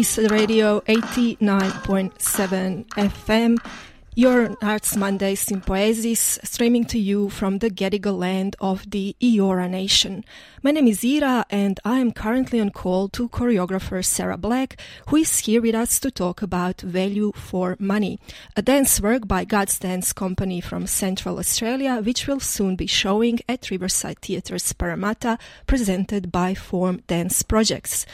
is Radio 89.7 FM. Your Arts Mondays in streaming to you from the Gadigal land of the Eora Nation. My name is Ira, and I am currently on call to choreographer Sara Black, who is here with us to talk about Value for Money, a dance work by Guts Dance Company from Central Australia, which will soon be showing at Riverside Theatres Parramatta, presented by Form Dance Projects.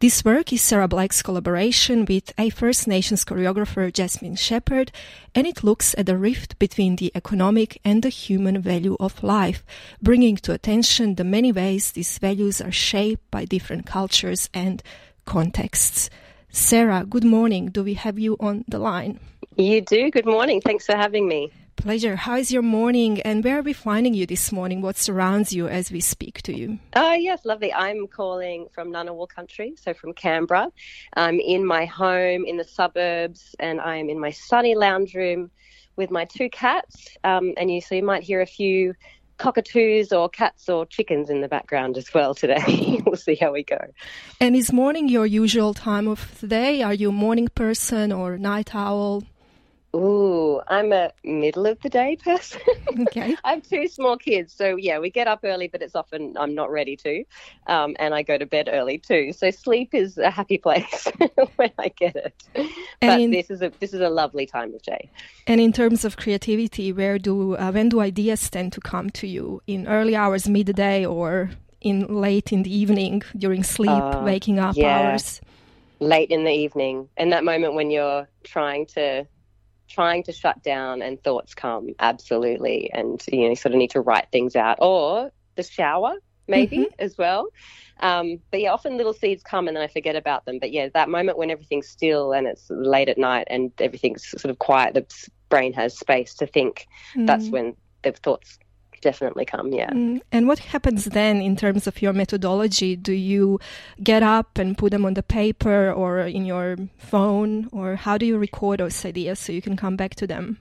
This work is Sara Black's collaboration with a First Nations choreographer Jasmine Sheppard, and it looks at the rift between the economic and the human value of life, bringing to attention the many ways these values are shaped by different cultures and contexts. Sara, good morning. Do we have you on the line? You do. Good morning. Thanks for having me. Pleasure. How is your morning and where are we finding you this morning? What surrounds you as we speak to you? Oh, yes, lovely. I'm calling from Ngunnawal country, so from Canberra. I'm in my home in the suburbs and I'm in my sunny lounge room with my two cats. Um, and you, so you might hear a few cockatoos or cats or chickens in the background as well today. we'll see how we go. And is morning your usual time of the day? Are you a morning person or night owl? Ooh, I'm a middle of the day person. Okay. I have two small kids, so yeah, we get up early, but it's often I'm not ready to, um, and I go to bed early too. So sleep is a happy place when I get it. But in, this is a this is a lovely time of day. And in terms of creativity, where do uh, when do ideas tend to come to you? In early hours, midday, or in late in the evening during sleep, uh, waking up yeah. hours? Late in the evening, and that moment when you're trying to trying to shut down and thoughts come absolutely and you know sort of need to write things out or the shower maybe mm-hmm. as well um, but yeah often little seeds come and then i forget about them but yeah that moment when everything's still and it's late at night and everything's sort of quiet the brain has space to think mm. that's when the thoughts definitely come yeah mm. and what happens then in terms of your methodology do you get up and put them on the paper or in your phone or how do you record those ideas so you can come back to them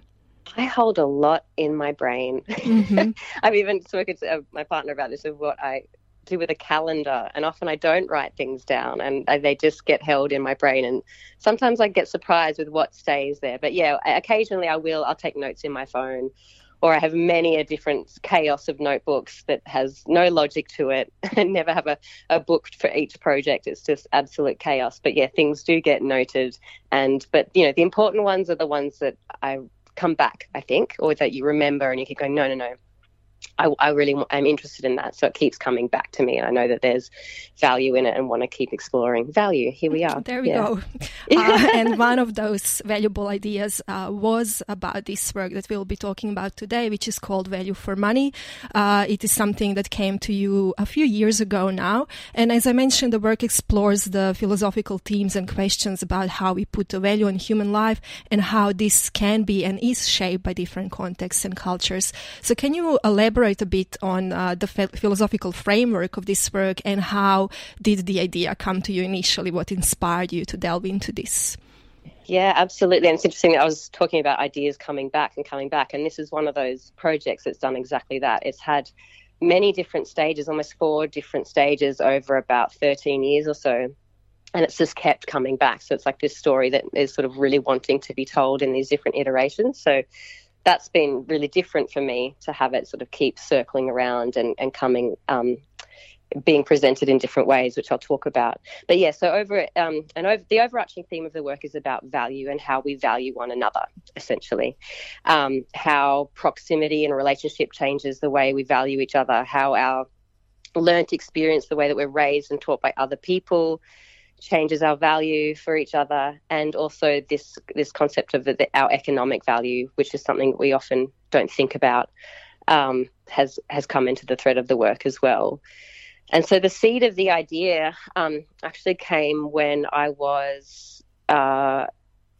I hold a lot in my brain. Mm-hmm. I've even spoken to uh, my partner about this of what I do with a calendar, and often I don't write things down, and they just get held in my brain. And sometimes I get surprised with what stays there. But yeah, occasionally I will. I'll take notes in my phone, or I have many a different chaos of notebooks that has no logic to it and never have a, a book for each project. It's just absolute chaos. But yeah, things do get noted. And, but, you know, the important ones are the ones that I come back, I think, or that you remember and you keep going, no, no, no, I, I, really am interested in that. So it keeps coming back to me. And I know that there's value in it and want to keep exploring value. Here we are. There we yeah. go. uh, and one of those valuable ideas uh, was about this work that we'll be talking about today, which is called Value for Money. Uh, it is something that came to you a few years ago now. And as I mentioned, the work explores the philosophical themes and questions about how we put a value on human life and how this can be and is shaped by different contexts and cultures. So can you elaborate elaborate a bit on uh, the philosophical framework of this work and how did the idea come to you initially? What inspired you to delve into this? Yeah, absolutely. And it's interesting that I was talking about ideas coming back and coming back. And this is one of those projects that's done exactly that. It's had many different stages, almost four different stages over about 13 years or so. And it's just kept coming back. So it's like this story that is sort of really wanting to be told in these different iterations. So that's been really different for me to have it sort of keep circling around and, and coming um, being presented in different ways, which I'll talk about. But yeah, so over um, and over the overarching theme of the work is about value and how we value one another, essentially. Um, how proximity and relationship changes the way we value each other, how our learnt experience, the way that we're raised and taught by other people, changes our value for each other, and also this this concept of the, our economic value, which is something we often don't think about, um, has has come into the thread of the work as well. And so the seed of the idea um, actually came when I was uh,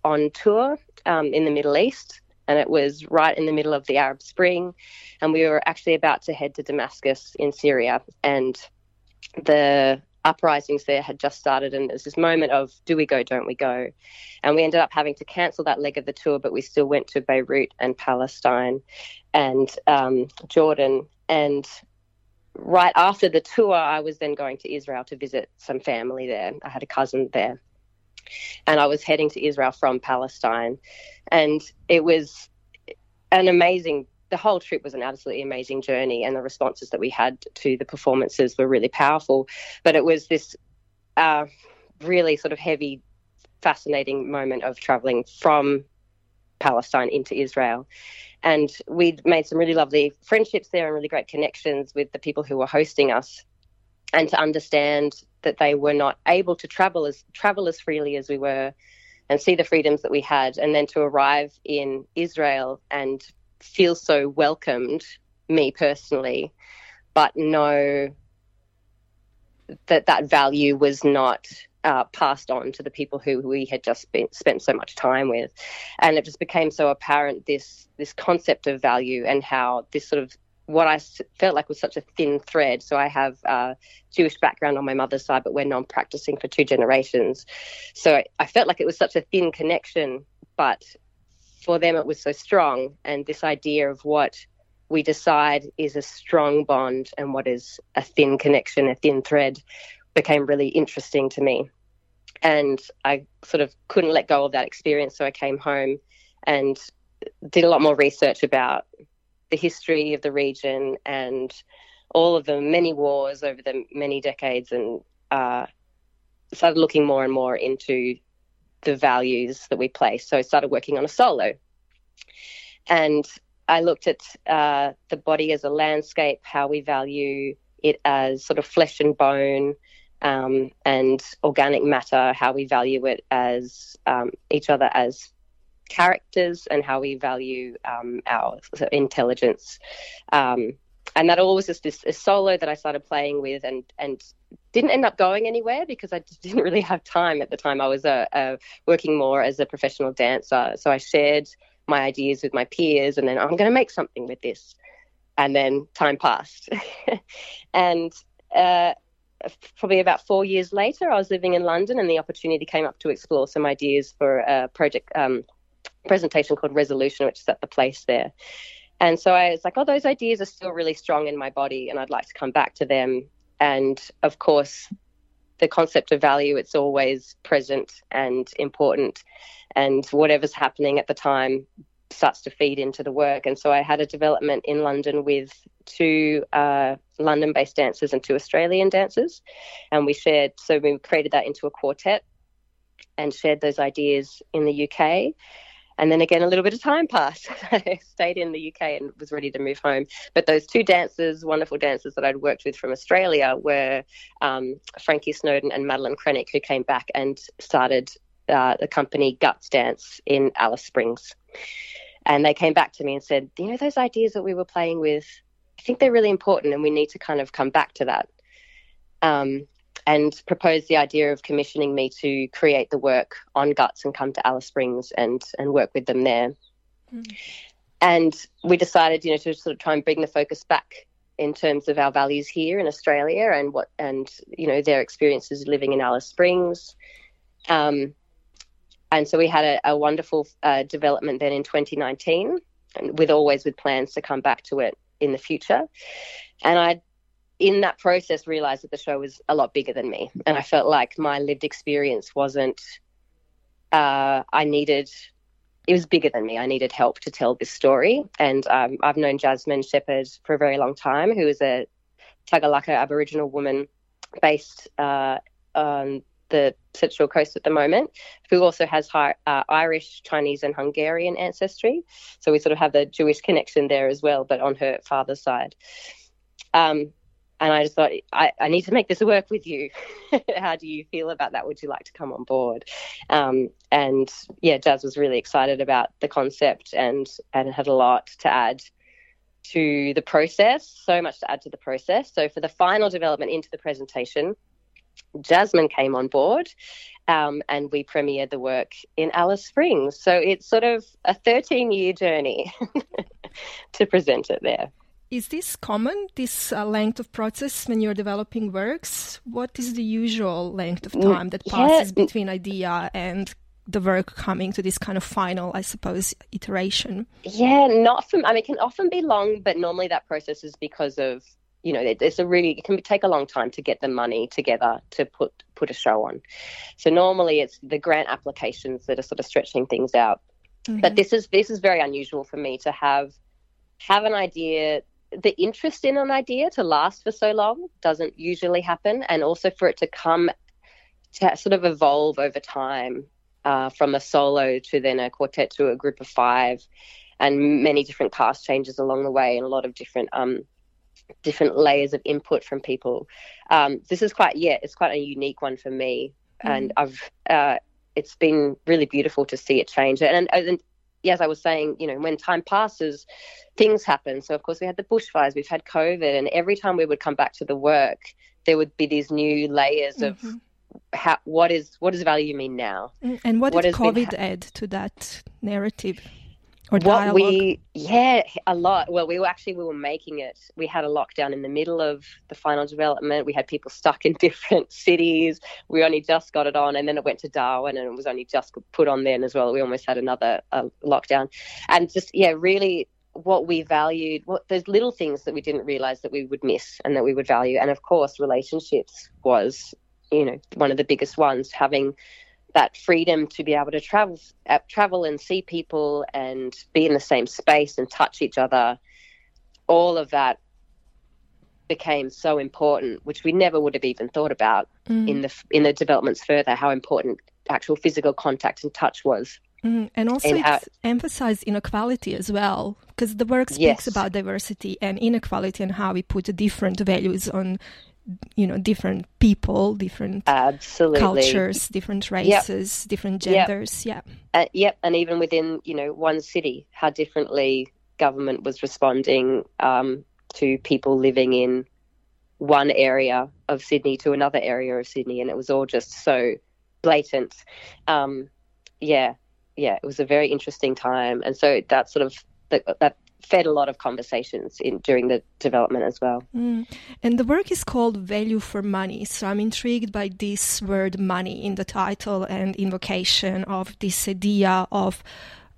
on tour um, in the Middle East, and it was right in the middle of the Arab Spring, and we were actually about to head to Damascus in Syria, and the uprisings there had just started, and there's this moment of do we go, don't we go? And we ended up having to cancel that leg of the tour, but we still went to Beirut and Palestine and um, Jordan. And right after the tour, I was then going to Israel to visit some family there. I had a cousin there. and I was heading to Israel from Palestine, and it was an amazing. The whole trip was an absolutely amazing journey, and the responses that we had to the performances were really powerful. But it was this uh, really sort of heavy, fascinating moment of traveling from Palestine into Israel. And we'd made some really lovely friendships there and really great connections with the people who were hosting us. And to understand that they were not able to travel as travel as freely as we were and see the freedoms that we had and then to arrive in Israel and feel so welcomed me personally but know that that value was not uh, passed on to the people who we had just spent, spent so much time with, and it just became so apparent this this concept of value and how this sort of what I felt like was such a thin thread. So I have a Jewish background on my mother's side, but we're non-practicing for two generations. So I felt like it was such a thin connection, but for them it was so strong. And this idea of what we decide is a strong bond and what is a thin connection, a thin thread, became really interesting to me and I sort of couldn't let go of that experience. So I came home and did a lot more research about the history of the region and all of the many wars over the many decades, and uh, started looking more and more into the values that we place. So I started working on a solo, and I looked at uh, the body as a landscape, how we value it as sort of flesh and bone um, and organic matter, how we value it as um, each other as characters, and how we value um, our intelligence. Um, and that all was just this solo that I started playing with, and and didn't end up going anywhere because I just didn't really have time at the time. I was uh, uh, working more as a professional dancer, so I shared my ideas with my peers, and then I'm going to make something with this. And then time passed, and uh, probably about four years later, I was living in London, and the opportunity came up to explore some ideas for a project um, presentation called Resolution, which is at the place there. And so I was like, oh, those ideas are still really strong in my body, and I'd like to come back to them. And of course, the concept of value, it's always present and important. And whatever's happening at the time starts to feed into the work. And so I had a development in London with two uh, London based dancers and two Australian dancers. And we shared, so we created that into a quartet and shared those ideas in the UK. And then again, a little bit of time passed. I stayed in the UK and was ready to move home. But those two dancers, wonderful dancers that I'd worked with from Australia, were um, Frankie Snowden and Madeline Krenek, who came back and started uh, the company Guts Dance in Alice Springs. And they came back to me and said, you know, those ideas that we were playing with, I think they're really important and we need to kind of come back to that. Um, and proposed the idea of commissioning me to create the work on Guts and come to Alice Springs and, and work with them there. Mm. And we decided, you know, to sort of try and bring the focus back in terms of our values here in Australia and what and you know their experiences living in Alice Springs. Um, and so we had a, a wonderful uh, development then in 2019, and with always with plans to come back to it in the future. And I, in that process, realized that the show was a lot bigger than me, and I felt like my lived experience wasn't. Uh, I needed. It was bigger than me. I needed help to tell this story, and um, I've known Jasmine Sheppard for a very long time, who is a Tagalaka Aboriginal woman based uh, on the Central Coast at the moment, who also has high, uh, Irish, Chinese, and Hungarian ancestry. So we sort of have the Jewish connection there as well, but on her father's side. Um, and I just thought, I, I, need to make this work with you. How do you feel about that? Would you like to come on board? Um, and yeah, Jazz was really excited about the concept and, and had a lot to add to the process, so much to add to the process. So for the final development into the presentation, Jasmine came on board um, and we premiered the work in Alice Springs. So it's sort of a 13 year journey to present it there. Is this common, this uh, length of process when you're developing works? What is the usual length of time that passes yeah. between idea and the work coming to this kind of final, I suppose, iteration? Yeah, not from, I mean, it can often be long, but normally that process is because of you know, it's a really it can take a long time to get the money together to put put a show on. So normally it's the grant applications that are sort of stretching things out. Mm-hmm. But this is this is very unusual for me to have have an idea the interest in an idea to last for so long doesn't usually happen and also for it to come to sort of evolve over time uh, from a solo to then a quartet to a group of five and many different cast changes along the way and a lot of different um, different layers of input from people. Um, this is quite, yeah, it's quite a unique one for me, mm. and I've uh, it's been really beautiful to see it change. And, and, and as I was saying, you know, when time passes, things happen. So of course we had the bushfires, we've had COVID, and every time we would come back to the work, there would be these new layers mm-hmm. of how what is what does value mean now? And what, what did COVID ha- add to that narrative? Or what we yeah a lot. Well we were actually we were making it. We had a lockdown in the middle of the final development. We had people stuck in different cities. We only just got it on and then it went to darwin and it was only just put on then as well. We almost had another uh, lockdown. And just yeah really what we valued what those little things that we didn't realize that we would miss and that we would value. And of course relationships was you know one of the biggest ones having that freedom to be able to travel uh, travel and see people and be in the same space and touch each other all of that became so important which we never would have even thought about mm. in the in the developments further how important actual physical contact and touch was Mm, and also and it's emphasized inequality as well, because the work speaks yes. about diversity and inequality and how we put different values on you know different people different absolutely cultures different races yep. different genders yep. yeah uh, yep and even within you know one city how differently government was responding um, to people living in one area of Sydney to another area of Sydney and it was all just so blatant um, yeah yeah it was a very interesting time and so that sort of that, that fed a lot of conversations in during the development as well. Mm. And the work is called Value for Money. So I'm intrigued by this word money in the title and invocation of this idea of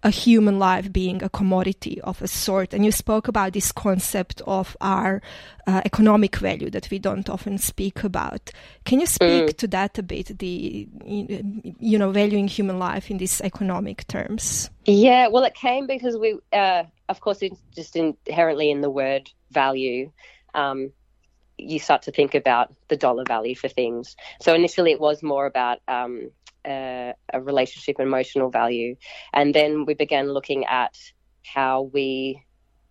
a human life being a commodity of a sort. And you spoke about this concept of our uh, economic value that we don't often speak about. Can you speak mm. to that a bit, the, you know, valuing human life in these economic terms? Yeah, well, it came because we, uh, of course, it's just inherently in the word value. Um, you start to think about the dollar value for things. So initially, it was more about um, a, a relationship emotional value. And then we began looking at how we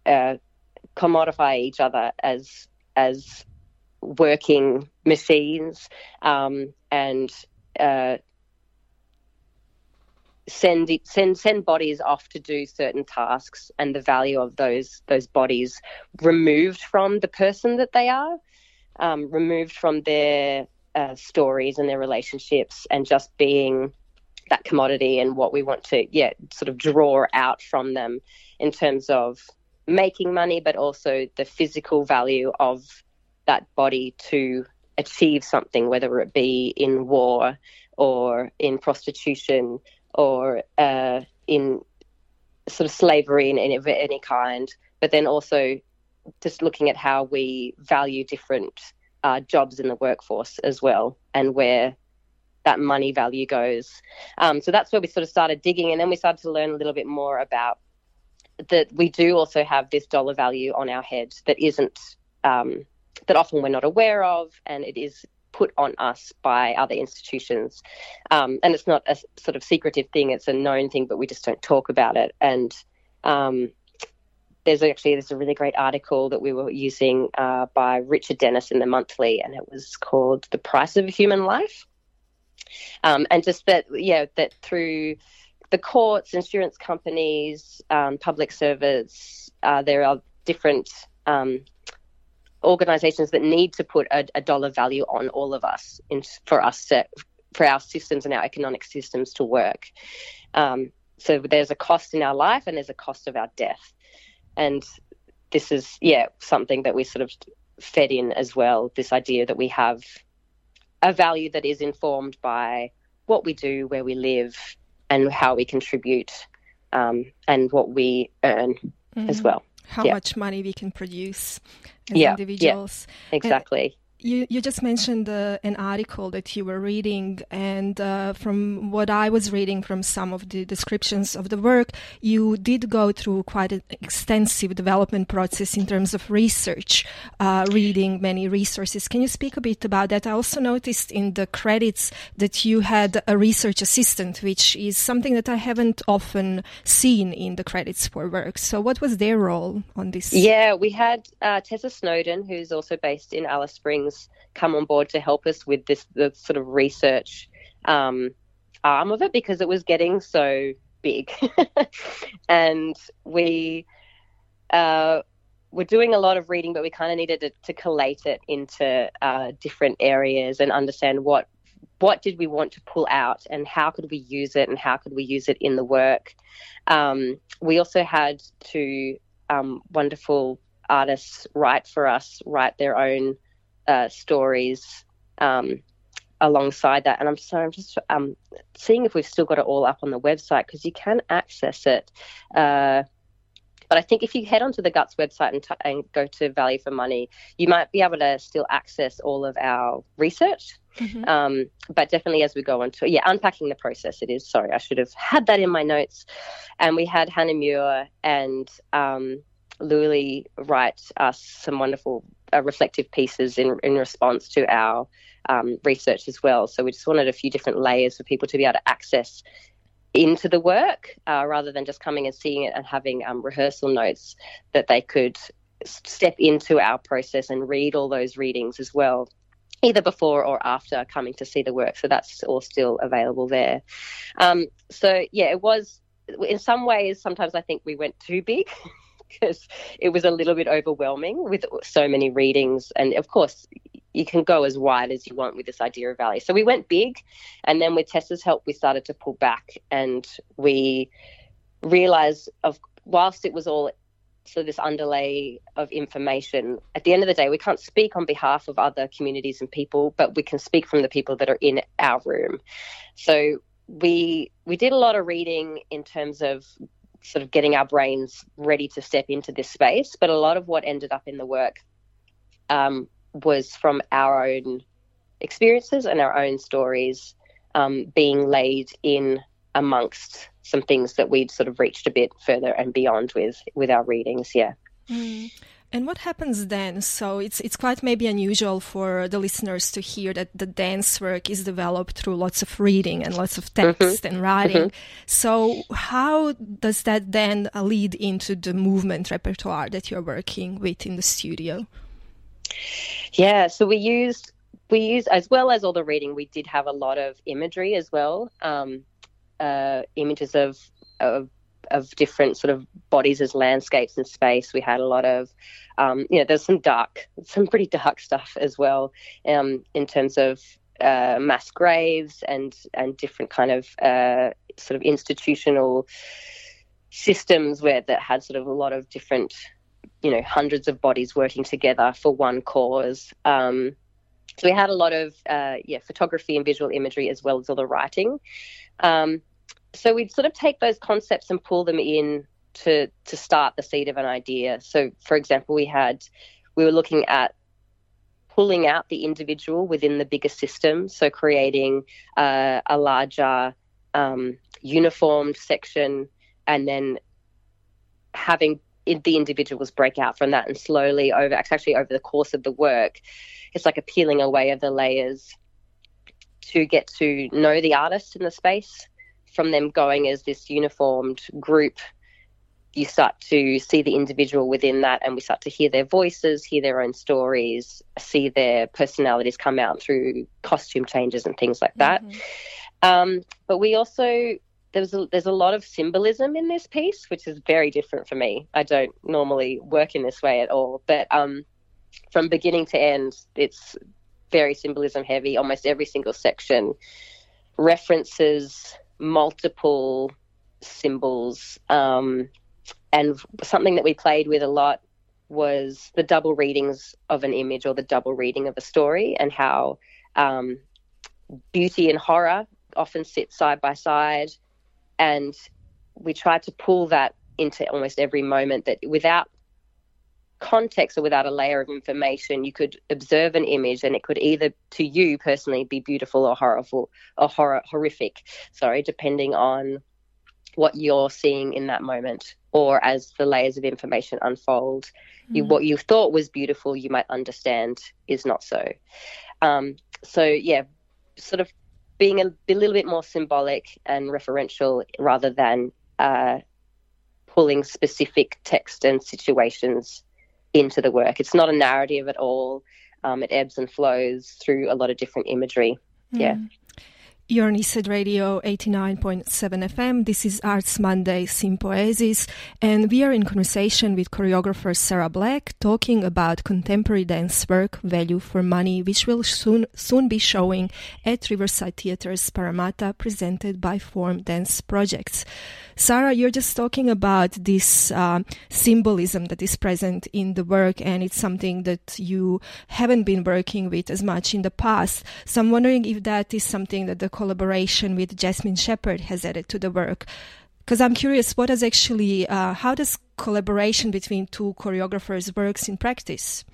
uh, commodify each other as as working machines um, and uh, send send send bodies off to do certain tasks and the value of those those bodies removed from the person that they are um, removed from their uh, stories and their relationships and just being that commodity and what we want to yeah sort of draw out from them in terms of making money but also the physical value of that body to achieve something whether it be in war or in prostitution or uh, in sort of slavery in any, any kind but then also just looking at how we value different uh, jobs in the workforce as well and where that money value goes. Um, so that's where we sort of started digging, and then we started to learn a little bit more about that we do also have this dollar value on our head that isn't um, that often we're not aware of, and it is put on us by other institutions. Um, and it's not a sort of secretive thing; it's a known thing, but we just don't talk about it. And um, there's actually there's a really great article that we were using uh, by Richard Denniss in the Monthly, and it was called "The Price of a Human Life." Um, and just that, yeah, that through the courts, insurance companies, um, public service, uh, there are different um, organisations that need to put a, a, dollar value on all of us in, for us to, for our systems and our economic systems to work. Um, so there's a cost in our life and there's a cost of our death and this is yeah something that we sort of fed in as well this idea that we have a value that is informed by what we do where we live and how we contribute um, and what we earn mm-hmm. as well how much money we can produce as individuals. exactly. You, you just mentioned uh, an article that you were reading, and uh, from what I was reading from some of the descriptions of the work, you did go through quite an extensive development process in terms of research, uh, reading many resources. Can you speak a bit about that? I also noticed in the credits that you had a research assistant, which is something that I haven't often seen in the credits for work. So, what was their role on this? Yeah, we had uh, Tessa Snowden, who's also based in Alice Springs come on board to help us with this the sort of research um, arm of it because it was getting so big, and we uh, were doing a lot of reading, but we kind of needed to, to, collate it into uh, different areas and understand what what did we want to pull out and how could we use it and how could we use it in the work. Um, we also had two um, wonderful artists write for us, write their own uh, stories um, alongside that. And I'm sorry, I'm just um, seeing if we've still got it all up on the website because you can access it. Uh, but I think if you head onto the Guts website and, t- and, go to Value for Money, you might be able to still access all of our research. Mm-hmm. Um, but definitely as we go on to, yeah, unpacking the process, it is. Sorry, I should have had that in my notes. And we had Hannah Muir and um, Luli write us some wonderful uh, reflective pieces in, in response to our um, research as well. So we just wanted a few different layers for people to be able to access into the work uh, rather than just coming and seeing it and having um, rehearsal notes that they could step into our process and read all those readings as well either before or after coming to see the work. So that's all still available there. Um, so yeah it was in some ways sometimes i think we went too big because it was a little bit overwhelming with so many readings. And of course, you can go as wide as you want with this idea of value. So we went big, and then with Tessa's help, we started to pull back, and we realized of whilst it was all so this underlay of information at the end of the day we can't speak on behalf of other communities and people but we can speak from the people that are in our room so we we did a lot of reading in terms of sort of getting our brains ready to step into this space. But a lot of what ended up in the work um, was from our own experiences and our own stories um, being laid in amongst some things that we'd sort of reached a bit further and beyond with with our readings. Yeah. Mm. And what happens then? So it's it's quite maybe unusual for the listeners to hear that the dance work is developed through lots of reading and lots of text mm-hmm. and writing. Mm-hmm. So how does that then lead into the movement repertoire that you're working with in the studio? Yeah, so we used we used as well as all the reading, we did have a lot of imagery as well, um, uh, images of of of different sort of bodies as landscapes in space. We had a lot of, um, you know, there's some dark, some pretty dark stuff as well um, in terms of uh, mass graves and and different kind of uh, sort of institutional systems where that had sort of a lot of different, you know, hundreds of bodies working together for one cause. Um, so we had a lot of uh, yeah photography and visual imagery as well as all the writing. Um, so we'd sort of take those concepts and pull them in to to start the seed of an idea. So, for example, we had we were looking at pulling out the individual within the bigger system, so creating uh, a larger um, uniformed section, and then having the individuals break out from that, and slowly over actually over the course of the work, it's like a peeling away of the layers to get to know the artist in the space from them going as this uniformed group, you start to see the individual within that, and we start to hear their voices, hear their own stories, see their personalities come out through costume changes and things like that. Mm-hmm. Um, but we also there's a, there's a lot of symbolism in this piece, which is very different for me. I don't normally work in this way at all, but um, from beginning to end, it's very symbolism heavy. Almost every single section references multiple symbols. Um, and something that we played with a lot was the double readings of an image or the double reading of a story, and how um, beauty and horror often sit side by side. And we tried to pull that into almost every moment that without context or without a layer of information, you could observe an image and it could either to you personally be beautiful or horrible or horror, horrific, sorry, depending on what you're seeing in that moment or as the layers of information unfold. Mm-hmm. You, what you thought was beautiful, you might understand is not so. Um, so, yeah, sort of being a, a, little bit more symbolic and referential rather than uh, pulling specific text and situations into the work. It's not a narrative at all. Um, it ebbs and flows through a lot of different imagery. Mm. You're on Radio 89.7 FM. This is Arts Monday Sympoiesis, and we are in conversation with choreographer Sara Black talking about contemporary dance work Value for Money, which will soon soon be showing at Riverside Theatres Parramatta, presented by Form Dance Projects. Sara, you're just talking about this uh, symbolism that is present in the work, and it's something that you haven't been working with as much in the past. So I'm wondering if that is something that the collaboration with Jasmine Sheppard has added to the work. Because I'm curious, what does actually, uh, how does collaboration between two choreographers works in practice?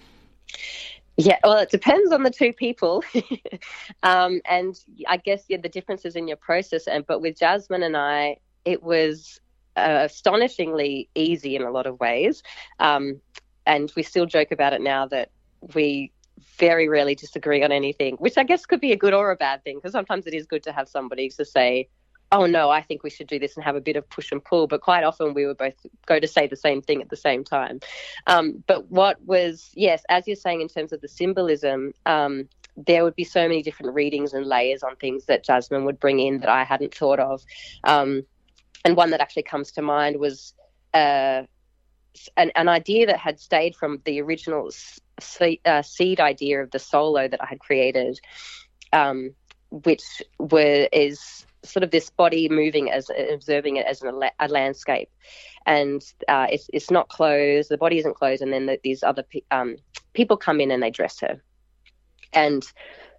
Yeah, well, it depends on the two people, um, and I guess yeah, the differences in your process. And but with Jasmine and I, it was uh, astonishingly easy in a lot of ways. Um, and we still joke about it now that we very rarely disagree on anything, which I guess could be a good or a bad thing because sometimes it is good to have somebody to say, oh no, I think we should do this and have a bit of push and pull. But quite often we would both go to say the same thing at the same time. Um, but what was, yes, as you're saying in terms of the symbolism, um, there would be so many different readings and layers on things that Jasmine would bring in that I hadn't thought of. Um, and one that actually comes to mind was uh, an, an, idea that had stayed from the original seed, uh, seed idea of the solo that I had created, um, which were is sort of this body moving as observing it as an, a landscape, and uh, it's it's not closed. The body isn't closed, and then the, these other pe- um, people come in and they dress her, and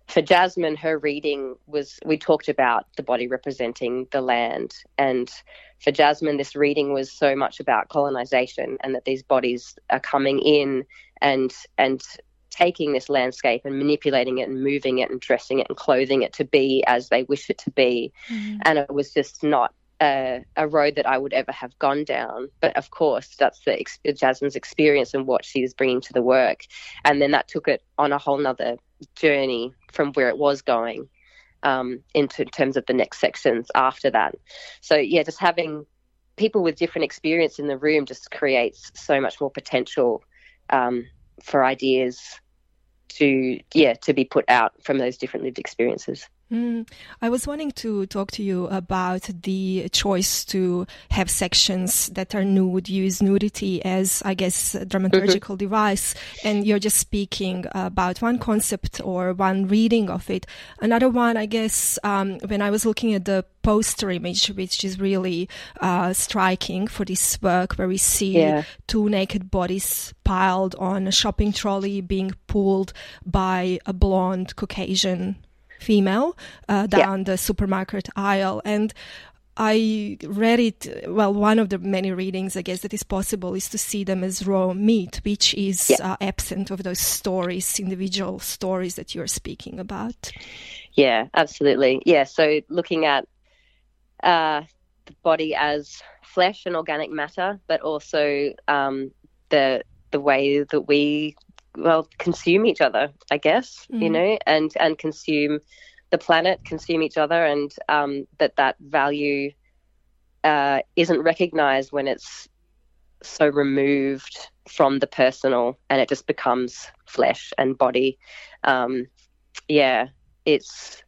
for Jasmine, her reading was we talked about the body representing the land, and for Jasmine, this reading was so much about colonization and that these bodies are coming in and and taking this landscape and manipulating it and moving it and dressing it and clothing it to be as they wish it to be, mm. and it was just not a, a, road that I would ever have gone down. But of course, that's the Jasmine's experience and what she's bringing to the work. And then that took it on a whole nother journey from where it was going um, into terms of the next sections after that. So yeah, just having people with different experience in the room just creates so much more potential um, for ideas to yeah to be put out from those different lived experiences. Mm. I was wanting to talk to you about the choice to have sections that are nude, use nudity as, I guess, a dramaturgical mm-hmm. device. And you're just speaking about one concept or one reading of it. Another one, I guess, um, when I was looking at the poster image, which is really uh, striking for this work, where we see yeah. two naked bodies piled on a shopping trolley being pulled by a blonde Caucasian female uh, down yeah. the supermarket aisle. And I read it. Well, one of the many readings, I guess, that is possible is to see them as raw meat, which is yeah. uh, absent of those stories, individual stories that you're speaking about. Yeah, absolutely. Yeah. So looking at uh, the body as flesh and organic matter, but also um, the the way that we well consume each other i guess mm. you know and and consume the planet consume each other and um, that that value uh, isn't recognized when it's so removed from the personal and it just becomes flesh and body um, yeah it's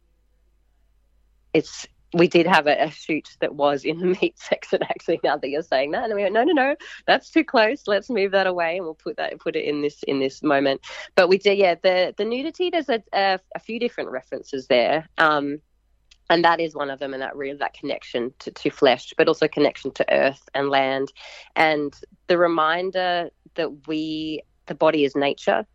it's we did have a, a, shoot that was in the meat section actually now that you're saying that. And we went no no no that's too close. Let's move that away and we'll put that put it in this in this moment. But we did yeah the the nudity there's a, a, a few different references there um, and that is one of them and that really that connection to, to flesh but also connection to earth and land. And the reminder that we the body is nature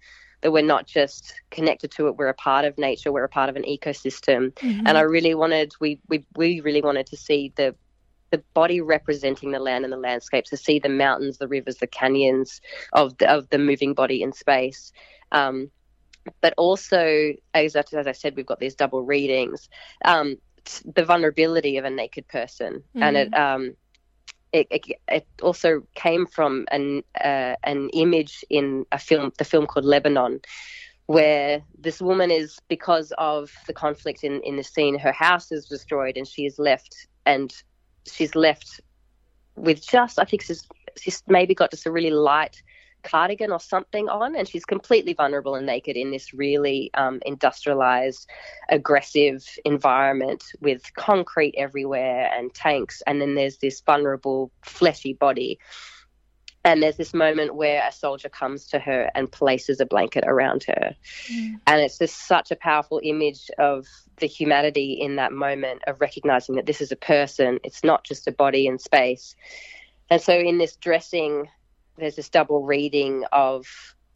that we're not just connected to it we're a part of nature we're a part of an ecosystem mm-hmm. and i really wanted we, we we really wanted to see the the body representing the land and the landscape, to see the mountains, the rivers, the canyons of the, of the moving body in space. Um, but also, as, as I said, we've got these double readings. Um, the vulnerability of a naked person, mm-hmm. and it, um, it, it, it also came from an uh, an image in a film, the film called Lebanon, where this woman is because of the conflict in in the scene, her house is destroyed, and she is left, and she's left with just I think she's she's maybe got just a really light cardigan or something on, and she's completely vulnerable and naked in this really um, industrialized, aggressive environment with concrete everywhere and tanks. And then there's this vulnerable, fleshy body. And there's this moment where a soldier comes to her and places a blanket around her. Mm. And it's just such a powerful image of the humanity in that moment of recognizing that this is a person, it's not just a body in space. And so, in this dressing there's this double reading of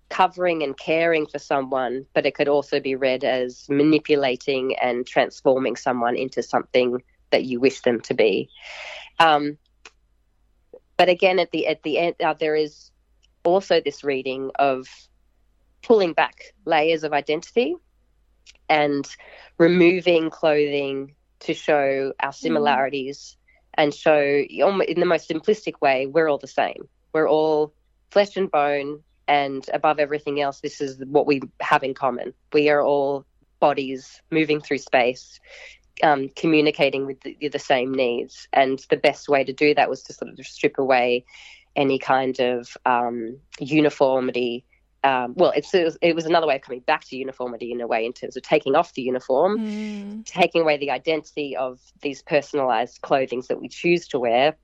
covering and caring for someone, but it could also be read as manipulating and transforming someone into something that you wish them to be. Um, but again, at the at the end, uh, there is also this reading of pulling back layers of identity and removing clothing to show our mm. similarities mm. and show in the most simplistic way we're all the same we're all flesh and bone, and above everything else, this is what we have in common. We are all bodies moving through space, um, communicating with the, the, same needs. And the best way to do that was to sort of strip away any kind of um, uniformity. Um, well, it's, it was, it was another way of coming back to uniformity in a way, in terms of taking off the uniform, mm. taking away the identity of these personalized clothings that we choose to wear,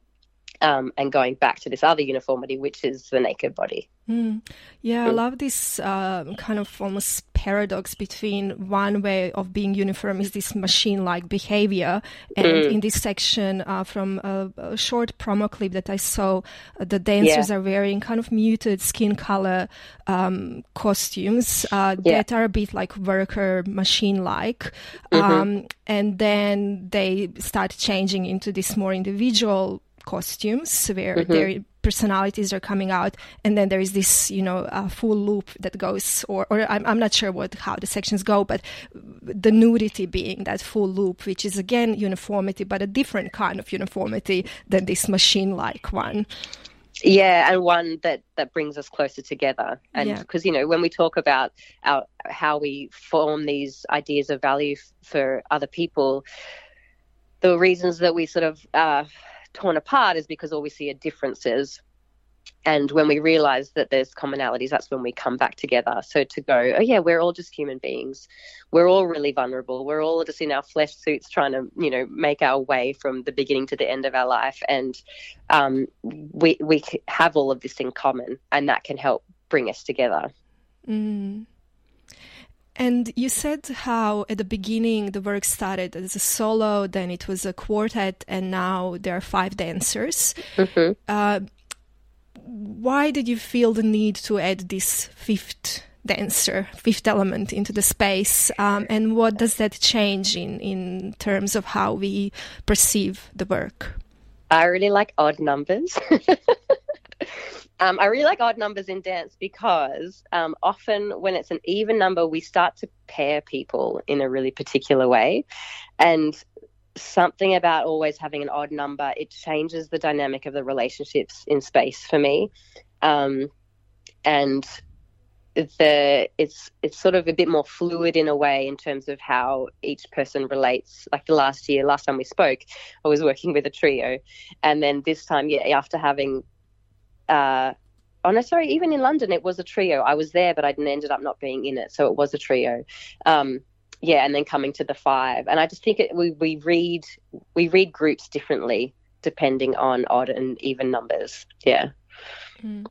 um, and going back to this other uniformity, which is the naked body. Mm. Yeah, mm. I love this uh, kind of almost paradox between one way of being uniform is this machine like behavior. And mm. in this section uh, from a, a, short promo clip that I saw, uh, the dancers yeah. are wearing kind of muted skin color um, costumes uh, yeah. that are a bit like worker machine like. Mm-hmm. Um, and then they start changing into this more individual costumes where mm-hmm. their personalities are coming out and then there is this you know uh, full loop that goes or, or I'm, I'm not sure what how the sections go but the nudity being that full loop which is again uniformity but a different kind of uniformity than this machine like one yeah and one that that brings us closer together and because yeah. you know when we talk about our how we form these ideas of value f- for other people the reasons that we sort of uh, torn apart is because all we see are differences. And when we realize that there's commonalities, that's when we come back together. So to go, oh, yeah, we're all just human beings. We're all really vulnerable. We're all just in our flesh suits trying to, you know, make our way from the beginning to the end of our life. And um, we, we have all of this in common, and that can help bring us together. Mm. And you said how at the beginning the work started as a solo, then it was a quartet, and now there are five dancers. Mm-hmm. Uh, why did you feel the need to add this fifth dancer, fifth element into the space? Um, and what does that change in, in terms of how we perceive the work? I really like odd numbers. Um, I really like odd numbers in dance because um, often when it's an even number, we start to pair people in a really particular way. And something about always having an odd number, it changes the dynamic of the relationships in space for me. Um, and the it's it's sort of a bit more fluid in a way in terms of how each person relates like the last year last time we spoke i was working with a trio and then this time yeah after having uh, oh no, sorry, even in London it was a trio. I was there, but I ended up not being in it, so it was a trio. Um, yeah, and then coming to the five, and I just think it, we we read we read groups differently depending on odd and even numbers. Yeah. Mm.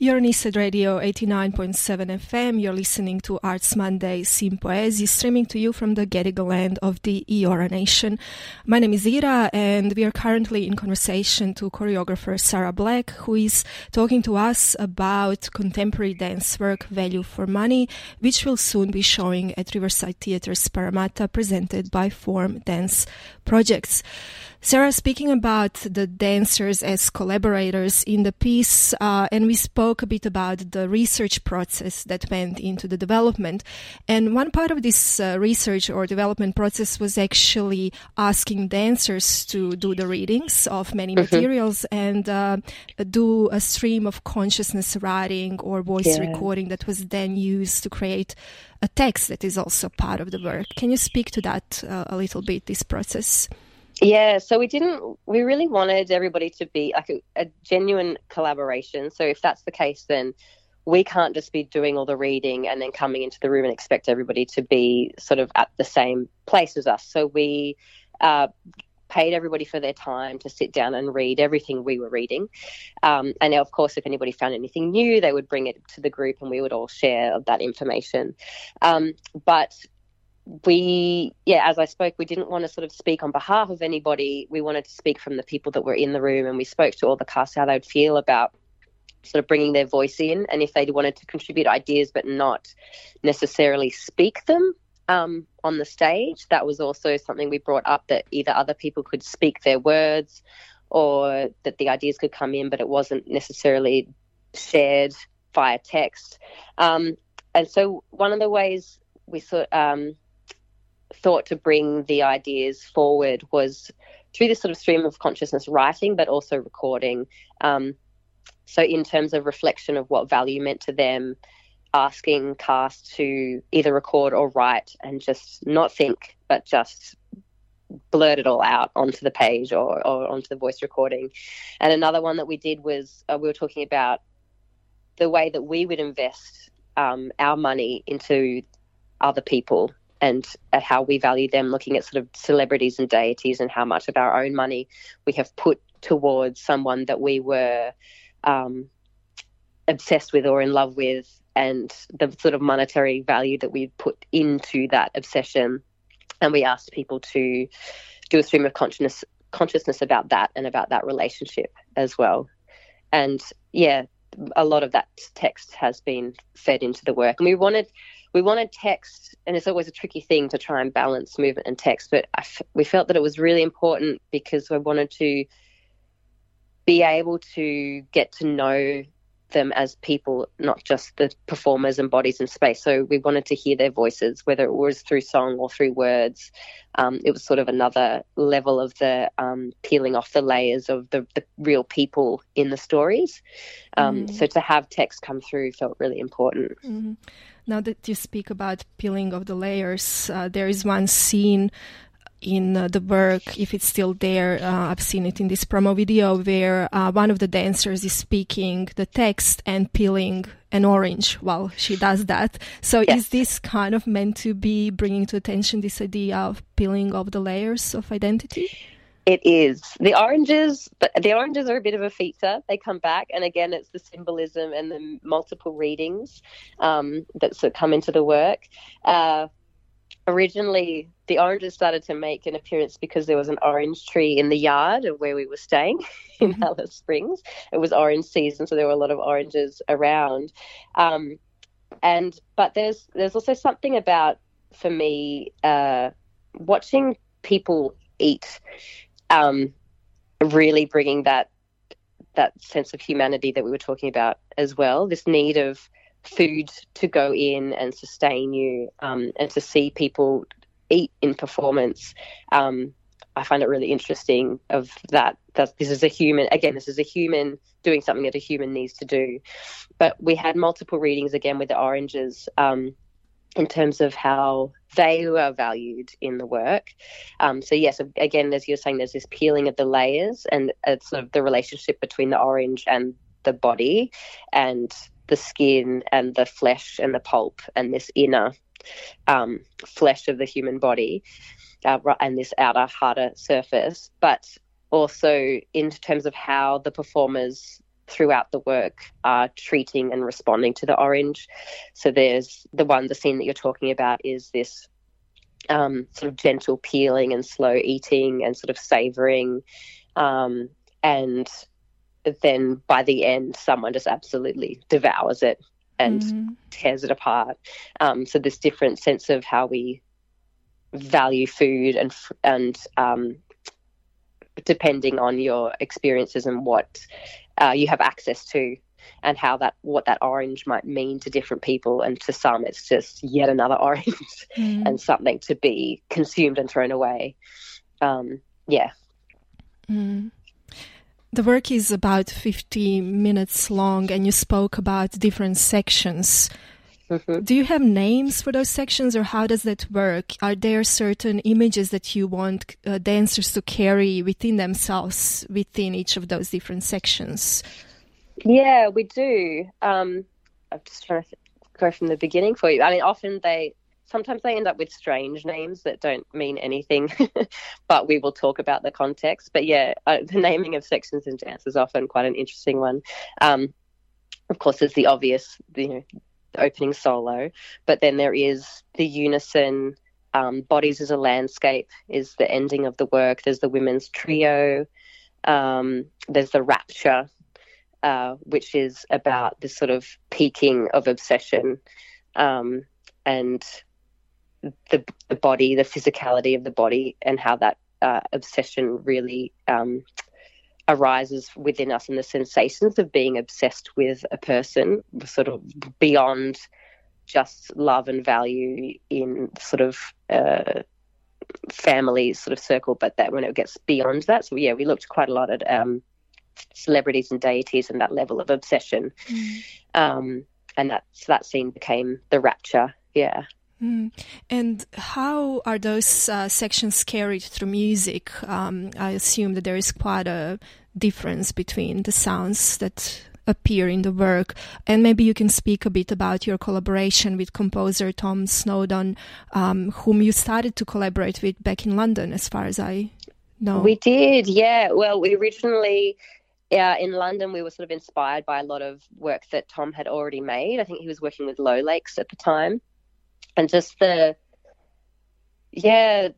You're on Eastside Radio 89.7 FM. You're listening to Arts Monday Sympoiesis, streaming to you from the Gadigal land of the Eora Nation. My name is Ira, and we are currently in conversation to choreographer Sara Black, who is talking to us about contemporary dance work Value for Money, which will soon be showing at Riverside Theatres Parramatta, presented by Form Dance Projects. Sara, speaking about the dancers as collaborators in the piece, uh, and we spoke a bit about the research process that went into the development. And one part of this uh, research or development process was actually asking dancers to do the readings of many mm-hmm. materials and uh, do a stream of consciousness writing or voice yeah. recording that was then used to create a text that is also part of the work. Can you speak to that uh, a little bit, this process? Yeah, so we didn't, we really wanted everybody to be like a, a, genuine collaboration. So if that's the case, then we can't just be doing all the reading and then coming into the room and expect everybody to be sort of at the same place as us. So we uh, paid everybody for their time to sit down and read everything we were reading. Um, and of course, if anybody found anything new, they would bring it to the group and we would all share that information. Um, but we, yeah, as I spoke, we didn't want to sort of speak on behalf of anybody. We wanted to speak from the people that were in the room, and we spoke to all the cast how they'd feel about sort of bringing their voice in, and if they wanted to contribute ideas but not necessarily speak them um, on the stage. That was also something we brought up that either other people could speak their words, or that the ideas could come in, but it wasn't necessarily shared via text. Um, and so one of the ways we sort um, thought to bring the ideas forward was through this sort of stream of consciousness writing, but also recording. Um, so, in terms of reflection of what value meant to them, asking cast to either record or write and just not think, but just blurt it all out onto the page or, or onto the voice recording. And another one that we did was uh, we were talking about the way that we would invest um, our money into other people and at how we value them, looking at sort of celebrities and deities and how much of our own money we have put towards someone that we were um, obsessed with or in love with, and the sort of monetary value that we put into that obsession. And we asked people to do a stream of consciousness consciousness about that and about that relationship as well. And yeah, a lot of that text has been fed into the work. And we wanted we wanted text, and it's always a tricky thing to try and balance movement and text, but we felt that it was really important because we wanted to be able to get to know them as people, not just the performers and bodies in space. So we wanted to hear their voices, whether it was through song or through words. Um, it was sort of another level of the um, peeling off the layers of the, the real people in the stories. Um, mm. So to have text come through felt really important. Mm. Now that you speak about peeling of the layers, uh, there is one scene in uh, the work, if it's still there, uh, I've seen it in this promo video where uh, one of the dancers is speaking the text and peeling an orange while she does that. So yes. is this kind of meant to be bringing to attention this idea of peeling of the layers of identity? It is the oranges, but the oranges are a bit of a feature. They come back, and again, it's the symbolism and the multiple readings um, that come into the work. Uh, originally, the oranges started to make an appearance because there was an orange tree in the yard of where we were staying in mm-hmm. Alice Springs. It was orange season, so there were a lot of oranges around. Um, and but there's there's also something about for me uh, watching people eat um, really bringing that that sense of humanity that we were talking about as well. This need of food to go in and sustain you, um, and to see people eat in performance. Um, I find it really interesting of that that this is a human again this is a human doing something that a human needs to do but we had multiple readings again with the oranges um, in terms of how they are valued in the work. Um, so yes, again, as you're saying, there's this peeling of the layers and it's sort of the relationship between the orange and the body, and the skin and the flesh and the pulp and this inner um, flesh of the human body uh, and this outer harder surface, but also in terms of how the performers throughout the work are treating and responding to the orange. So there's the one, the scene that you're talking about is this um, sort of gentle peeling and slow eating and sort of savoring. Um, and then by the end, someone just absolutely devours it and mm-hmm. tears it apart. Um, so this different sense of how we value food and and um, depending on your experiences and what uh, you have access to and how that what that orange might mean to different people and to some it's just yet another orange mm. and something to be consumed and thrown away um, yeah mm. the work is about 50 minutes long and you spoke about different sections Mm-hmm. Do you have names for those sections, or how does that work? Are there certain images that you want uh, dancers to carry within themselves within each of those different sections? Yeah, we do. Um, I'm just trying to go from the beginning for you. I mean, often they sometimes they end up with strange names that don't mean anything, but we will talk about the context. But yeah, uh, the naming of sections in dance is often quite an interesting one. Um, of course, there's the obvious, you know, the opening solo, but then there is the unison. Um, Bodies as a landscape is the ending of the work. There's the women's trio. Um, there's the rapture uh, which is about this sort of peaking of obsession um, and the, the, body, the physicality of the body, and how that uh, obsession really um, arises within us, and the sensations of being obsessed with a person, sort of beyond just love and value in sort of uh, family sort of circle, but that when it gets beyond that. So yeah, we looked quite a lot at um, celebrities and deities and that level of obsession. Mm. Um, and that so that scene became the rapture. Yeah. Mm. And how are those uh, sections carried through music? Um, I assume that there is quite a difference between the sounds that appear in the work. And maybe you can speak a bit about your collaboration with composer Tom Snowdon, um, whom you started to collaborate with back in London, as far as I know. We did, yeah. Well, we originally yeah, in London, we were sort of inspired by a lot of work that Tom had already made. I think he was working with Low Lakes at the time, and just the yeah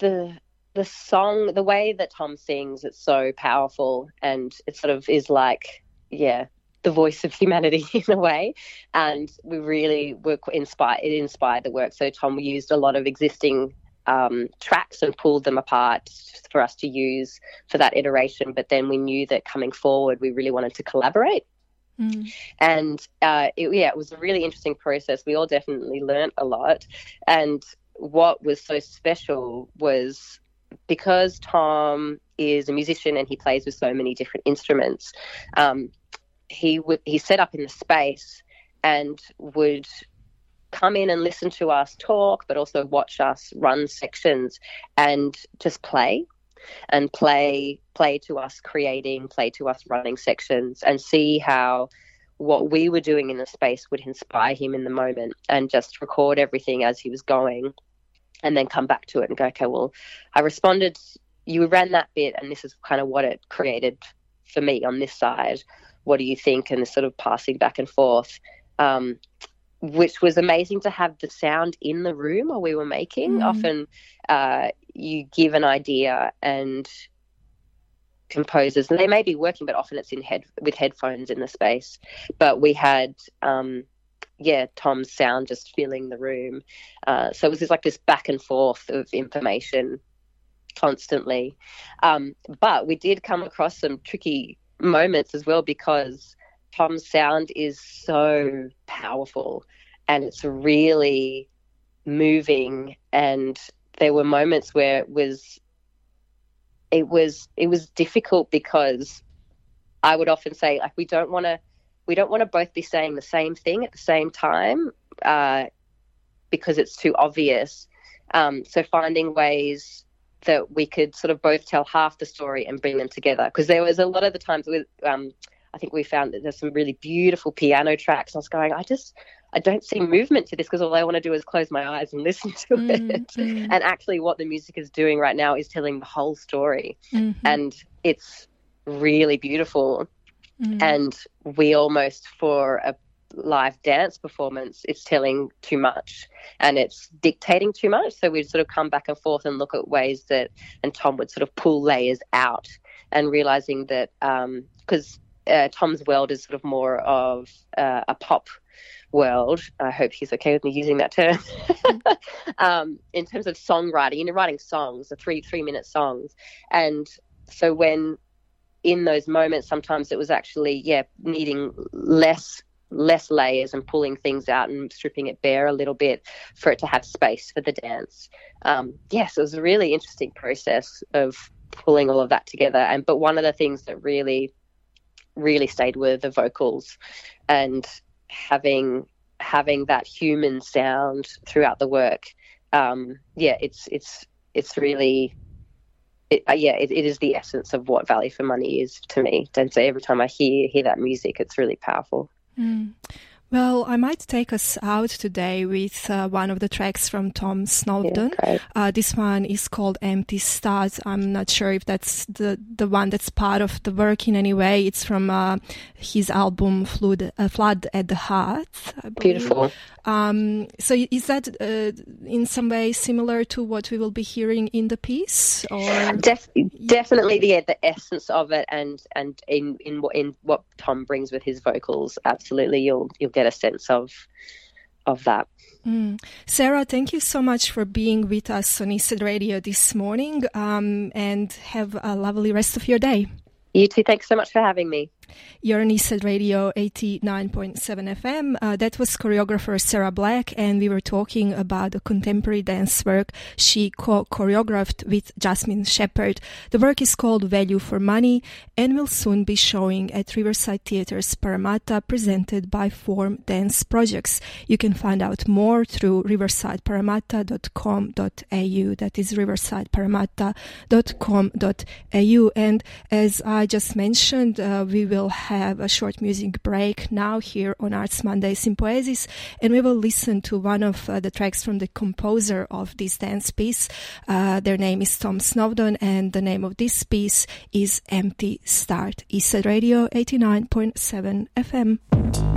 the the song, the way that Tom sings, it's so powerful, and it sort of is like yeah the voice of humanity in a way. And we really were inspired. It inspired the work. So Tom used a lot of existing um, tracks and pulled them apart for us to use for that iteration. But then we knew that coming forward, we really wanted to collaborate. Mm. And uh, it, yeah, it was a really interesting process. We all definitely learnt a lot. And what was so special was because Tom is a musician and he plays with so many different instruments. Um, he he set up in the space and would come in and listen to us talk, but also watch us run sections and just play and play play to us creating, play to us running sections and see how what we were doing in the space would inspire him in the moment and just record everything as he was going and then come back to it and go, okay, well, I responded, you ran that bit and this is kind of what it created for me on this side. What do you think? And sort of passing back and forth. Um, which was amazing to have the sound in the room while we were making. Mm. Often uh, you give an idea and composers, and they may be working, but often it's in head with headphones in the space. But we had, um, yeah, Tom's sound just filling the room. Uh, so it was just like this back and forth of information constantly. Um, but we did come across some tricky moments as well because Tom's sound is so powerful and it's really moving and there were moments where it was it was it was difficult because I would often say like we don't want to we don't want to both be saying the same thing at the same time uh, because it's too obvious. Um, so finding ways that we could sort of both tell half the story and bring them together because there was a lot of the times with um, I think we found that there's some really beautiful piano tracks. I was going, I just, I don't see movement to this because all I want to do is close my eyes and listen to mm-hmm. it. And actually, what the music is doing right now is telling the whole story. Mm-hmm. And it's really beautiful. Mm-hmm. And we almost, for a live dance performance, it's telling too much and it's dictating too much. So we'd sort of come back and forth and look at ways that, and Tom would sort of pull layers out and realizing that, because um, uh, Tom's world is sort of more of uh, a pop world. I hope he's okay with me using that term. um, in terms of songwriting, you know, writing songs, the three three minute songs, and so when in those moments, sometimes it was actually yeah needing less less layers and pulling things out and stripping it bare a little bit for it to have space for the dance. Um, yes, it was a really interesting process of pulling all of that together. And but one of the things that really, really stayed were the vocals, and having having that human sound throughout the work. Um, yeah, it's it's it's really. It, uh, yeah, it, it is the essence of what Value for Money is to me. And so every time I hear hear that music, it's really powerful. Mm. Well, I might take us out today with uh, one of the tracks from Tom Snowdon. Yeah, uh, this one is called Empty Stars. I'm not sure if that's the, the one that's part of the work in any way. It's from uh, his album Flood, uh, Flood at the Heart. Beautiful. Um, so is that uh, in some way similar to what we will be hearing in the piece? Or Def- definitely, the the essence of it, and and in in what in what Tom brings with his vocals, absolutely, you'll you'll get a sense of of that. Mm. Sara, thank you so much for being with us on Eastside Radio this morning, um, and have a lovely rest of your day. You too. Thanks so much for having me. You're on Eastside Radio 89.7 FM. Uh, that was choreographer Sara Black, and we were talking about the contemporary dance work she co choreographed with Jasmine Sheppard. The work is called Value for Money and will soon be showing at Riverside Theatres Parramatta, presented by Form Dance Projects. You can find out more through riversideparramatta.com.au. That is riversideparramatta.com.au. And as I just mentioned, uh, we will have a short music break now here on Arts Monday Sympoiesis, and we will listen to one of uh, the tracks from the composer of this dance piece. Uh, their name is Tom Snowdon, and the name of this piece is Empty Start. Eastside Radio 89.7 FM.